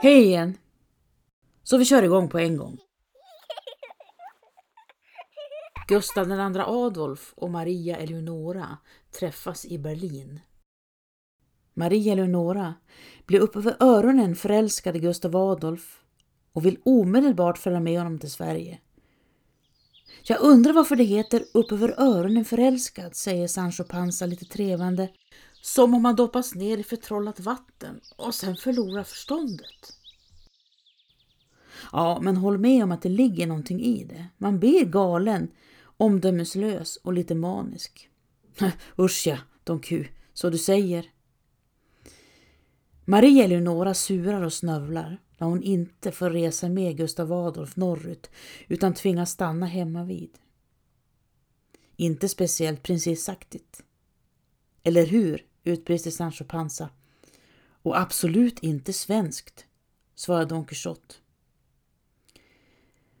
Hej igen! Så vi kör igång på en gång. Gustav II Adolf och Maria Eleonora träffas i Berlin. Maria Eleonora blir upp över öronen förälskad i Gustav Adolf och vill omedelbart följa med honom till Sverige. Jag undrar varför det heter upp över öronen förälskad, säger Sancho Panza lite trevande, som om man doppas ner i förtrollat vatten och sen förlorar förståndet. Ja, men håll med om att det ligger någonting i det. Man blir galen, omdömeslös och lite manisk. Usch ja, Don Q, så du säger. Maria Eleonora surar och snövlar när hon inte får resa med Gustav Adolf norrut utan tvingas stanna hemma vid. Inte speciellt prinsessaktigt. Eller hur? Utbrister Sancho Panza. Och absolut inte svenskt, svarar Don Quixote.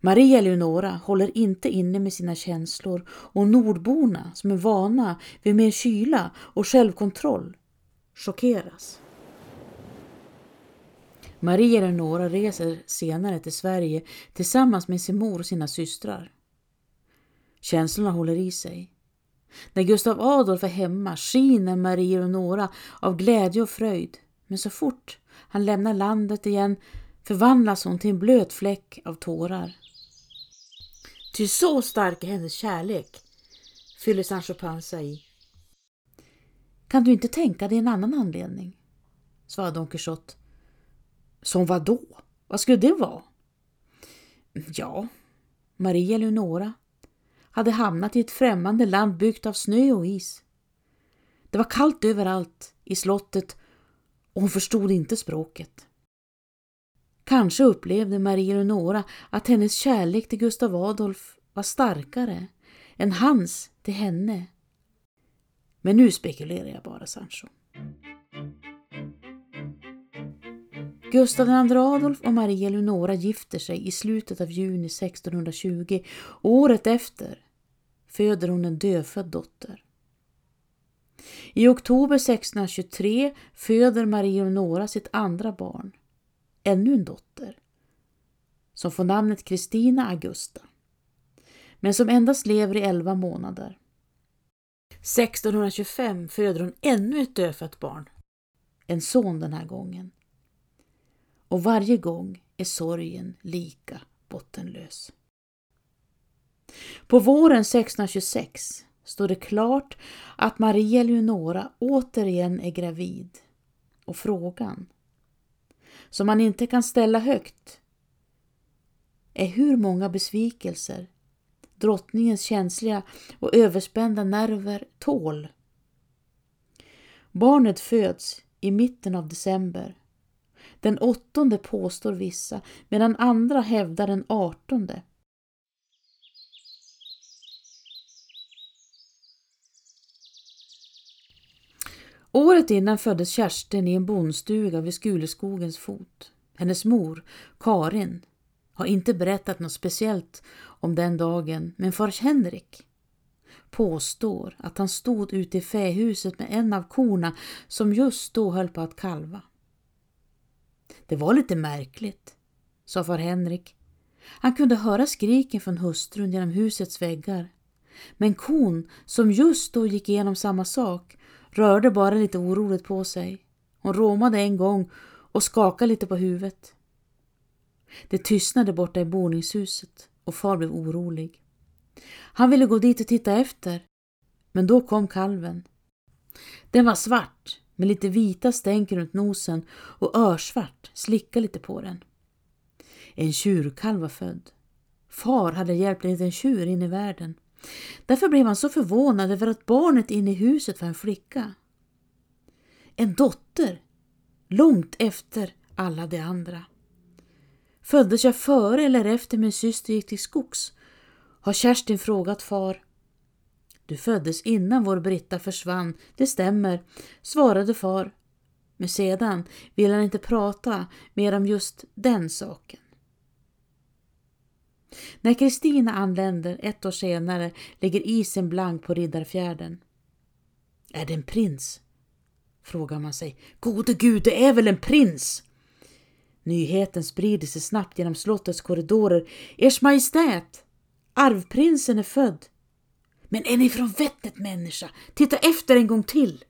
Maria Eleonora håller inte inne med sina känslor och nordborna som är vana vid mer kyla och självkontroll chockeras. Maria Eleonora reser senare till Sverige tillsammans med sin mor och sina systrar. Känslorna håller i sig. När Gustav Adolf är hemma skiner Maria Eleonora av glädje och fröjd. Men så fort han lämnar landet igen förvandlas hon till en blöt fläck av tårar. Ty så stark är hennes kärlek, fyller Sancho Panza i. Kan du inte tänka dig en annan anledning? svarade Don Quixote. Som vad då? Vad skulle det vara? Ja, Maria Leonora hade hamnat i ett främmande land byggt av snö och is. Det var kallt överallt i slottet och hon förstod inte språket. Kanske upplevde Marie Eleonora att hennes kärlek till Gustav Adolf var starkare än hans till henne. Men nu spekulerar jag bara, Sancho. Gustav II Adolf och Maria Eleonora gifter sig i slutet av juni 1620 och året efter föder hon en dödfödd dotter. I oktober 1623 föder Marie Eleonora sitt andra barn, ännu en dotter, som får namnet Kristina Augusta, men som endast lever i elva månader. 1625 föder hon ännu ett dödfött barn, en son den här gången och varje gång är sorgen lika bottenlös. På våren 1626 står det klart att Maria Leonora återigen är gravid och frågan, som man inte kan ställa högt, är hur många besvikelser drottningens känsliga och överspända nerver tål. Barnet föds i mitten av december den åttonde påstår vissa, medan andra hävdar den artonde. Året innan föddes Kerstin i en bondstuga vid Skuleskogens fot. Hennes mor, Karin, har inte berättat något speciellt om den dagen, men far Henrik påstår att han stod ute i fähuset med en av korna som just då höll på att kalva. Det var lite märkligt, sa far Henrik. Han kunde höra skriken från hustrun genom husets väggar. Men kon, som just då gick igenom samma sak, rörde bara lite oroligt på sig. Hon råmade en gång och skakade lite på huvudet. Det tystnade borta i boningshuset och far blev orolig. Han ville gå dit och titta efter, men då kom kalven. Den var svart med lite vita stänk runt nosen och örsvart, slicka lite på den. En tjurkalv var född. Far hade hjälpt en liten tjur in i världen. Därför blev han så förvånad över att barnet inne i huset var en flicka. En dotter, långt efter alla de andra. Föddes jag före eller efter min syster gick till skogs? Har Kerstin frågat far. Du föddes innan vår Britta försvann, det stämmer, svarade far. Men sedan ville han inte prata mer om just den saken. När Kristina anländer ett år senare ligger isen blank på Riddarfjärden. Är det en prins? frågar man sig. Gode gud, det är väl en prins? Nyheten sprider sig snabbt genom slottets korridorer. Ers Majestät! Arvprinsen är född! Men är ni från vettet människa? Titta efter en gång till!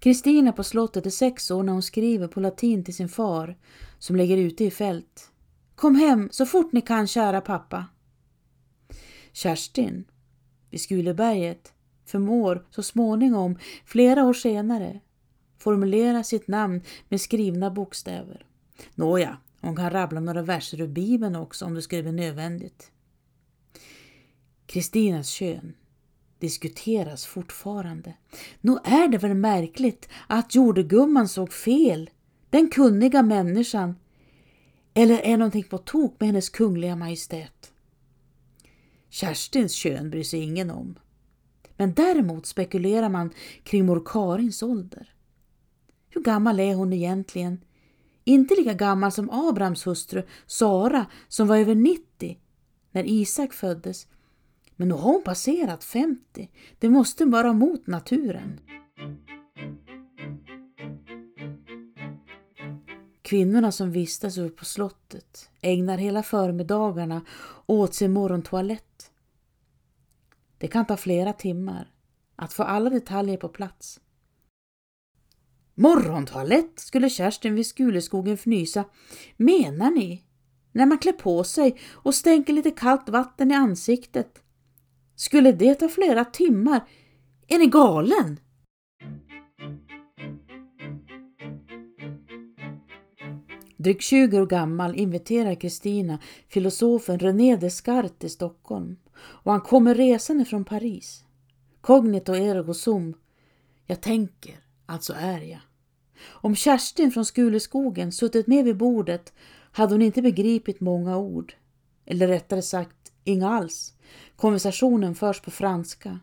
Kristina på slottet är sex år när hon skriver på latin till sin far som ligger ute i fält. Kom hem så fort ni kan, kära pappa. Kerstin, vid Skuleberget, förmår så småningom, flera år senare, formulera sitt namn med skrivna bokstäver. Nåja, hon kan rabbla några verser ur Bibeln också om det skulle bli nödvändigt. Kristinas kön diskuteras fortfarande. Nog är det väl märkligt att jordegumman såg fel, den kunniga människan, eller är någonting på tok med hennes kungliga majestät? Kerstins kön bryr sig ingen om. Men däremot spekulerar man kring mor Karins ålder. Hur gammal är hon egentligen? Inte lika gammal som Abrahams hustru Sara som var över 90 när Isak föddes. Men nu har hon passerat 50. Det måste vara mot naturen. Kvinnorna som vistas uppe på slottet ägnar hela förmiddagarna åt sin morgontoalett. Det kan ta flera timmar att få alla detaljer på plats. Morgontoalett, skulle Kerstin vid Skuleskogen fnysa. Menar ni? När man klär på sig och stänker lite kallt vatten i ansiktet. Skulle det ta flera timmar? Är ni galen? Drygt 20 år gammal inviterar Kristina filosofen René Descartes till Stockholm och han kommer resande från Paris. Cognito ergo sum. Jag tänker, alltså är jag. Om Kerstin från Skuleskogen suttit med vid bordet hade hon inte begripit många ord. Eller rättare sagt, inga alls. Konversationen förs på franska.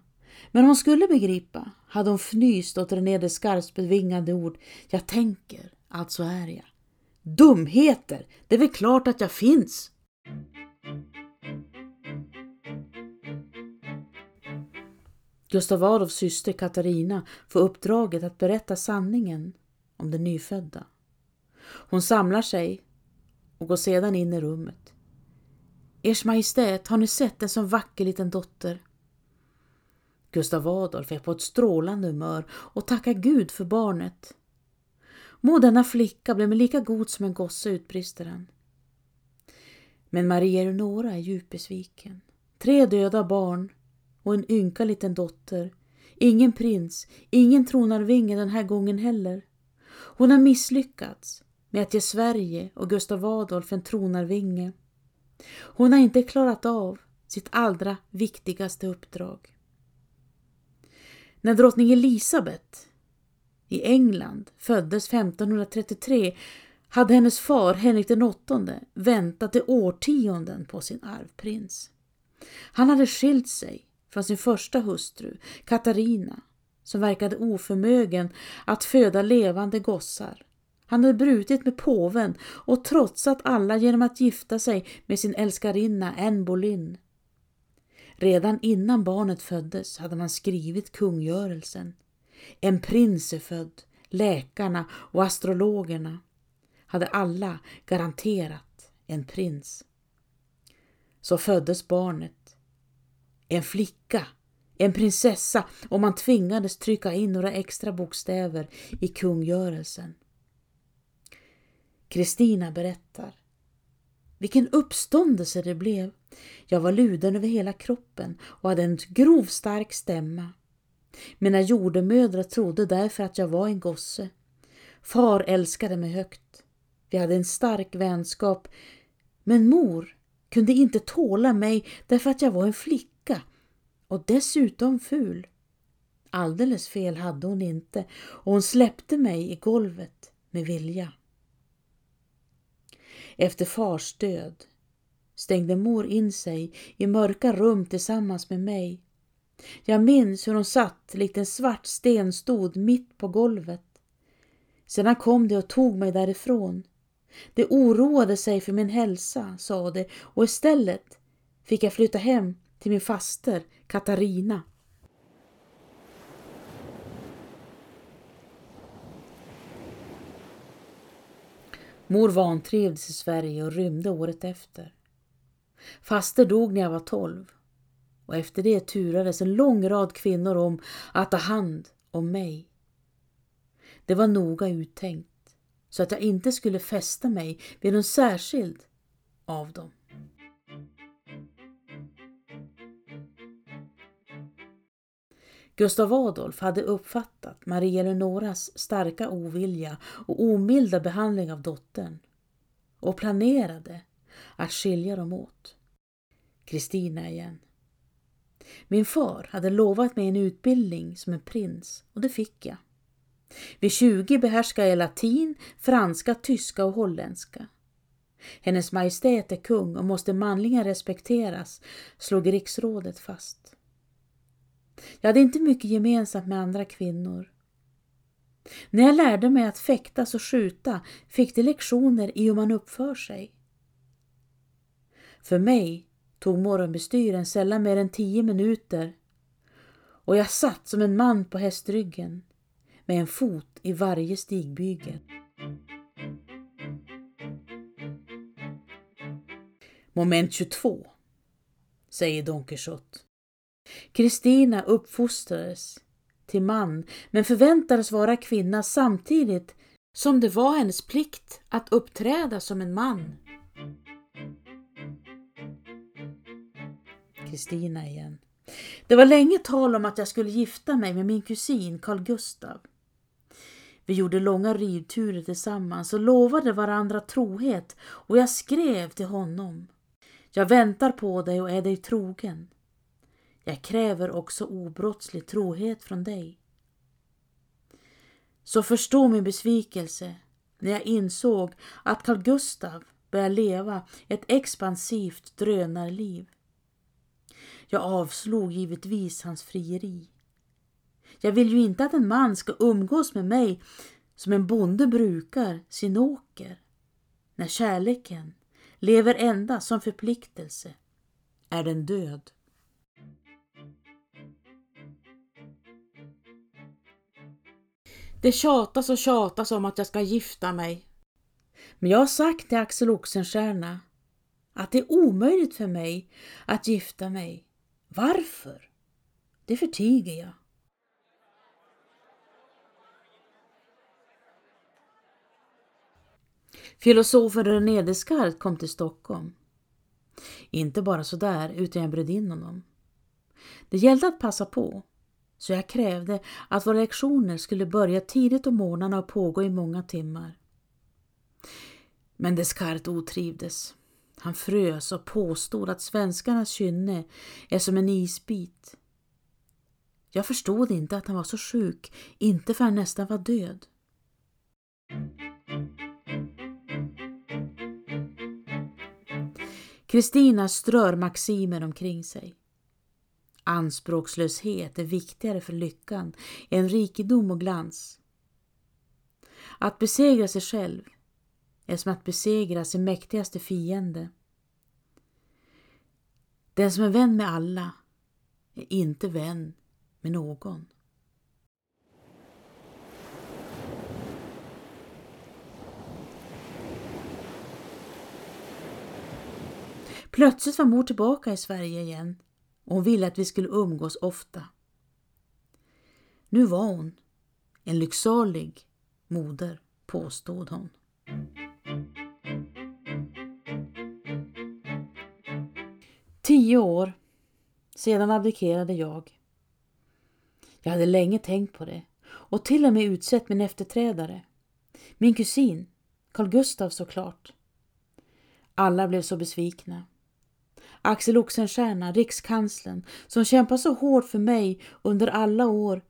Men om hon skulle begripa hade hon fnyst åt René Descartes bevingade ord. Jag tänker, alltså är jag. Dumheter! Det är väl klart att jag finns! Gustav Adolfs syster Katarina får uppdraget att berätta sanningen om den nyfödda. Hon samlar sig och går sedan in i rummet. Ers Majestät, har ni sett en så vacker liten dotter? Gustav Adolf är på ett strålande humör och tackar Gud för barnet. Må denna flicka bli mig lika god som en gosse, utbrister han. Men Maria Eleonora är djupt besviken. Tre döda barn och en ynka liten dotter. Ingen prins, ingen tronarvinge den här gången heller. Hon har misslyckats med att ge Sverige och Gustav Adolf en tronarvinge. Hon har inte klarat av sitt allra viktigaste uppdrag. När drottning Elisabet i England föddes 1533 hade hennes far Henrik den åttonde väntat i årtionden på sin arvprins. Han hade skilt sig från sin första hustru, Katarina, som verkade oförmögen att föda levande gossar. Han hade brutit med påven och trotsat alla genom att gifta sig med sin älskarinna Anne Boleyn. Redan innan barnet föddes hade man skrivit kungörelsen. En prins är född, läkarna och astrologerna hade alla garanterat en prins. Så föddes barnet. En flicka en prinsessa och man tvingades trycka in några extra bokstäver i kungörelsen. Kristina berättar. Vilken uppståndelse det blev. Jag var luden över hela kroppen och hade en grov stark stämma. Mina jordemödrar trodde därför att jag var en gosse. Far älskade mig högt. Vi hade en stark vänskap. Men mor kunde inte tåla mig därför att jag var en flicka och dessutom ful. Alldeles fel hade hon inte och hon släppte mig i golvet med vilja. Efter fars död stängde mor in sig i mörka rum tillsammans med mig. Jag minns hur hon satt likt en svart stenstod mitt på golvet. Sedan kom de och tog mig därifrån. De oroade sig för min hälsa, sa de, och istället fick jag flytta hem till min faster Katarina. Mor vantrivdes i Sverige och rymde året efter. Faster dog när jag var tolv och efter det turades en lång rad kvinnor om att ta hand om mig. Det var noga uttänkt så att jag inte skulle fästa mig vid någon särskild av dem. Gustav Adolf hade uppfattat Maria Eleonoras starka ovilja och omilda behandling av dottern och planerade att skilja dem åt. Kristina igen. Min far hade lovat mig en utbildning som en prins och det fick jag. Vid 20 behärskade jag latin, franska, tyska och holländska. Hennes Majestät är kung och måste manligen respekteras, slog riksrådet fast. Jag hade inte mycket gemensamt med andra kvinnor. När jag lärde mig att fäktas och skjuta fick de lektioner i hur man uppför sig. För mig tog morgonbestyren sällan mer än tio minuter och jag satt som en man på hästryggen med en fot i varje stigbygel. Moment 22 säger Don Quixote. Kristina uppfostrades till man men förväntades vara kvinna samtidigt som det var hennes plikt att uppträda som en man. Kristina igen. Det var länge tal om att jag skulle gifta mig med min kusin Carl Gustav. Vi gjorde långa ridturer tillsammans och lovade varandra trohet och jag skrev till honom. Jag väntar på dig och är dig trogen. Jag kräver också obrottslig trohet från dig. Så förstå min besvikelse när jag insåg att Carl Gustav började leva ett expansivt drönarliv. Jag avslog givetvis hans frieri. Jag vill ju inte att en man ska umgås med mig som en bonde brukar sin åker. När kärleken lever endast som förpliktelse är den död. Det tjatas och tjatas om att jag ska gifta mig. Men jag har sagt till Axel Oxenstierna att det är omöjligt för mig att gifta mig. Varför? Det förtiger jag. Filosofen René Descartes kom till Stockholm. Inte bara sådär, utan jag bjöd in honom. Det gällde att passa på, så jag krävde att våra lektioner skulle börja tidigt om morgnarna och pågå i många timmar. Men Descartes otrivdes. Han frös och påstod att svenskarnas kynne är som en isbit. Jag förstod inte att han var så sjuk, inte för han nästan var död. Kristina strör maximer omkring sig. Anspråkslöshet är viktigare för lyckan än rikedom och glans. Att besegra sig själv är som att besegra sin mäktigaste fiende. Den som är vän med alla är inte vän med någon. Plötsligt var mor tillbaka i Sverige igen och hon ville att vi skulle umgås ofta. Nu var hon en lycksalig moder, påstod hon. Tio år sedan abdikerade jag. Jag hade länge tänkt på det och till och med utsett min efterträdare. Min kusin, Carl Gustav såklart. Alla blev så besvikna. Axel Oxenstierna, rikskanslern, som kämpat så hårt för mig under alla år,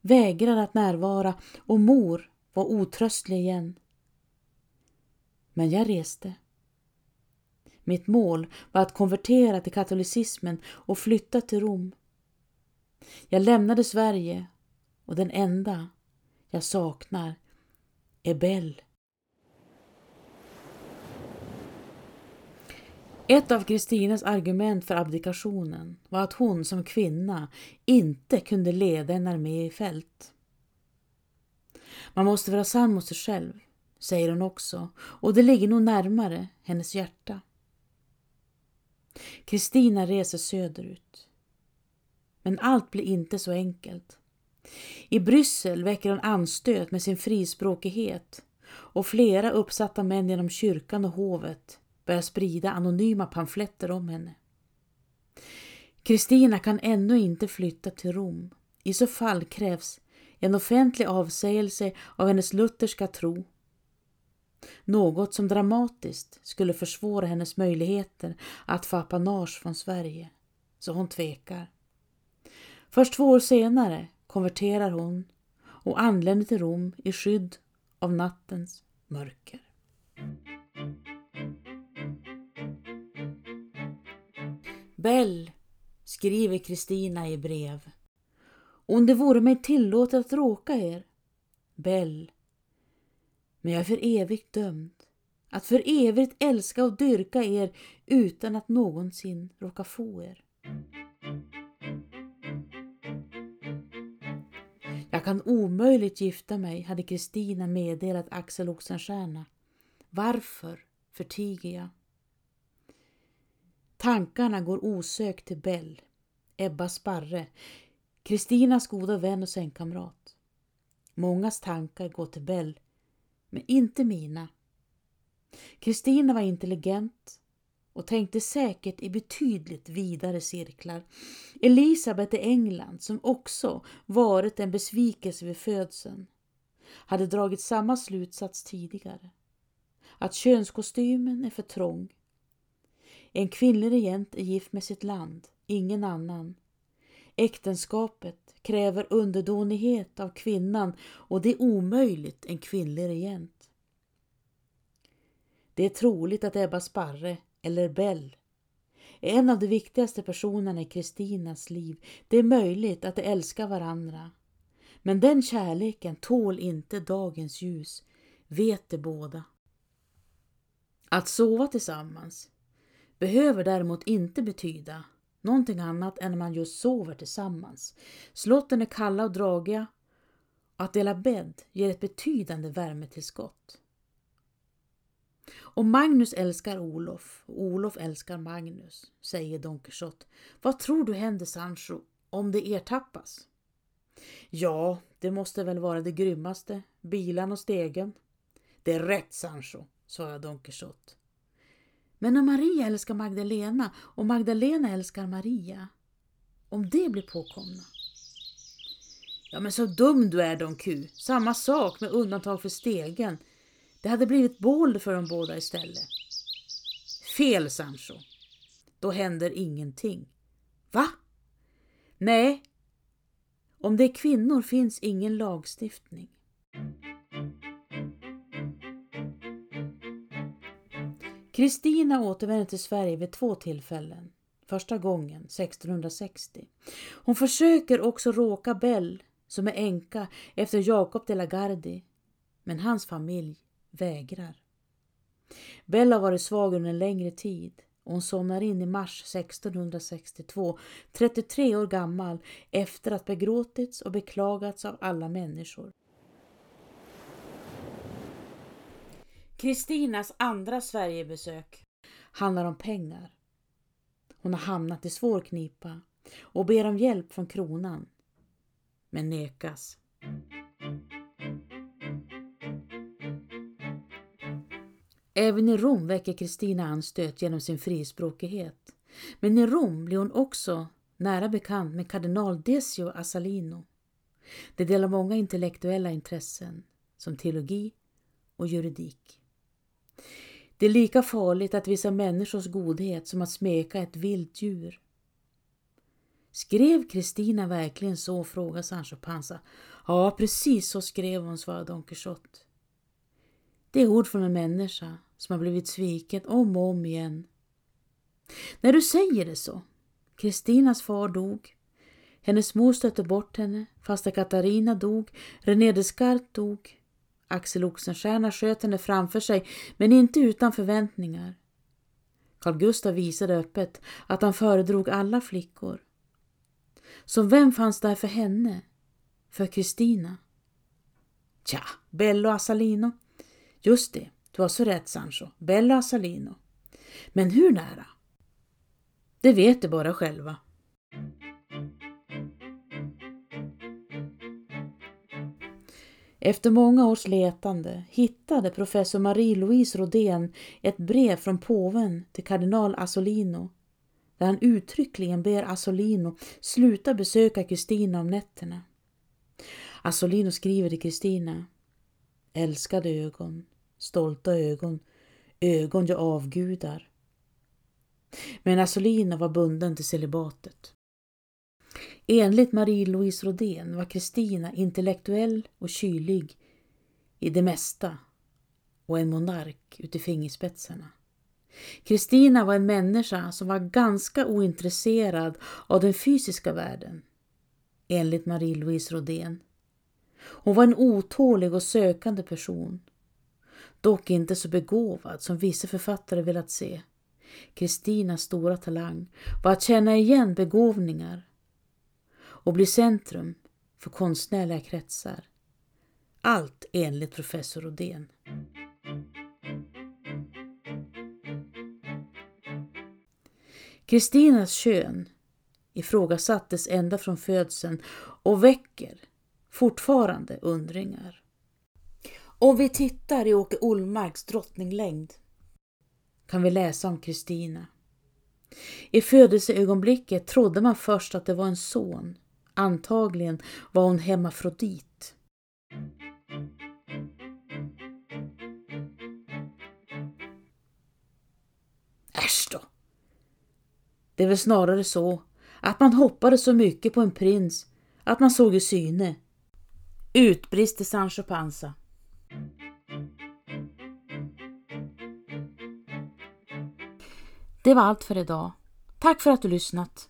vägrade att närvara och mor var otröstlig igen. Men jag reste. Mitt mål var att konvertera till katolicismen och flytta till Rom. Jag lämnade Sverige och den enda jag saknar är Bell. Ett av Kristinas argument för abdikationen var att hon som kvinna inte kunde leda en armé i fält. Man måste vara sann mot sig själv, säger hon också, och det ligger nog närmare hennes hjärta. Kristina reser söderut. Men allt blir inte så enkelt. I Bryssel väcker hon anstöt med sin frispråkighet och flera uppsatta män genom kyrkan och hovet börjar sprida anonyma pamfletter om henne. Kristina kan ännu inte flytta till Rom. I så fall krävs en offentlig avsägelse av hennes lutherska tro. Något som dramatiskt skulle försvåra hennes möjligheter att få apanage från Sverige. Så hon tvekar. Först två år senare konverterar hon och anländer till Rom i skydd av nattens mörker. Bell, skriver Kristina i brev. Om det vore mig tillåtet att råka er, Bell, men jag är för evigt dömd att för evigt älska och dyrka er utan att någonsin råka få er. Jag kan omöjligt gifta mig, hade Kristina meddelat Axel Oxenstierna. Varför förtiger jag? Tankarna går osökt till Bell, Ebba Sparre, Kristinas goda vän och sängkamrat. Mångas tankar går till Bell, men inte mina. Kristina var intelligent och tänkte säkert i betydligt vidare cirklar. Elisabeth i England, som också varit en besvikelse vid födseln, hade dragit samma slutsats tidigare. Att könskostymen är för trång. En kvinnlig regent är gift med sitt land, ingen annan. Äktenskapet kräver underdånighet av kvinnan och det är omöjligt en kvinnlig regent. Det är troligt att Ebba Sparre, eller Bell, är en av de viktigaste personerna i Kristinas liv. Det är möjligt att de älskar varandra. Men den kärleken tål inte dagens ljus, vet de båda. Att sova tillsammans behöver däremot inte betyda någonting annat än när man just sover tillsammans. Slotten är kalla och dragiga att dela bädd ger ett betydande värmetillskott. Och Magnus älskar Olof och Olof älskar Magnus, säger Don Quixote. Vad tror du händer Sancho om det ertappas? Ja, det måste väl vara det grymmaste, bilan och stegen. Det är rätt Sancho, svarar Don Quixote. Men om Maria älskar Magdalena och Magdalena älskar Maria, om det blir påkomna. Ja men så dum du är Don Q. Samma sak med undantag för stegen. Det hade blivit bål för de båda istället. Fel Sancho. Då händer ingenting. Va? Nej. Om det är kvinnor finns ingen lagstiftning. Kristina återvände till Sverige vid två tillfällen. Första gången 1660. Hon försöker också råka Bell som är änka efter Jacob de la Gardie, men hans familj vägrar. Bell har varit svag under en längre tid och hon somnar in i mars 1662, 33 år gammal, efter att begråtits och beklagats av alla människor. Kristinas andra Sverigebesök handlar om pengar. Hon har hamnat i svår knipa och ber om hjälp från kronan, men nekas. Även i Rom väcker Kristina anstöt genom sin frispråkighet. Men i Rom blir hon också nära bekant med kardinal Decio Assalino. De delar många intellektuella intressen som teologi och juridik. Det är lika farligt att visa människors godhet som att smeka ett vilt djur. Skrev Kristina verkligen så? frågade Sancho Panza. Ja, precis så skrev hon, svarade Don Quixote. Det är ord från en människa som har blivit sviken om och om igen. När du säger det så. Kristinas far dog. Hennes mor stötte bort henne. Fasta Katarina dog. René Descartes dog. Axel Oxenstierna sköt henne framför sig, men inte utan förväntningar. Carl Gustaf visade öppet att han föredrog alla flickor. Så vem fanns där för henne? För Kristina? Tja, Bello Assalino. Just det, du har så rätt Sancho, Bello Assalino. Men hur nära? Det vet de bara själva. Efter många års letande hittade professor Marie-Louise Rodén ett brev från påven till kardinal Assolino där han uttryckligen ber Assolino sluta besöka Kristina om nätterna. Assolino skriver till Kristina Älskade ögon, stolta ögon, ögon jag avgudar. Men Assolino var bunden till celibatet. Enligt Marie-Louise Rodén var Kristina intellektuell och kylig i det mesta och en monark ut i fingerspetsarna. Kristina var en människa som var ganska ointresserad av den fysiska världen, enligt Marie-Louise Rodén. Hon var en otålig och sökande person, dock inte så begåvad som vissa författare velat se. Kristinas stora talang var att känna igen begåvningar och blir centrum för konstnärliga kretsar. Allt enligt professor Rodén. Kristinas kön ifrågasattes ända från födseln och väcker fortfarande undringar. Om vi tittar i Åke Olmarks drottninglängd kan vi läsa om Kristina. I födelseögonblicket trodde man först att det var en son. Antagligen var hon hemmafrodit. Äsch då! Det är väl snarare så att man hoppades så mycket på en prins att man såg i syne. Utbrister Sancho Panza. Det var allt för idag. Tack för att du lyssnat.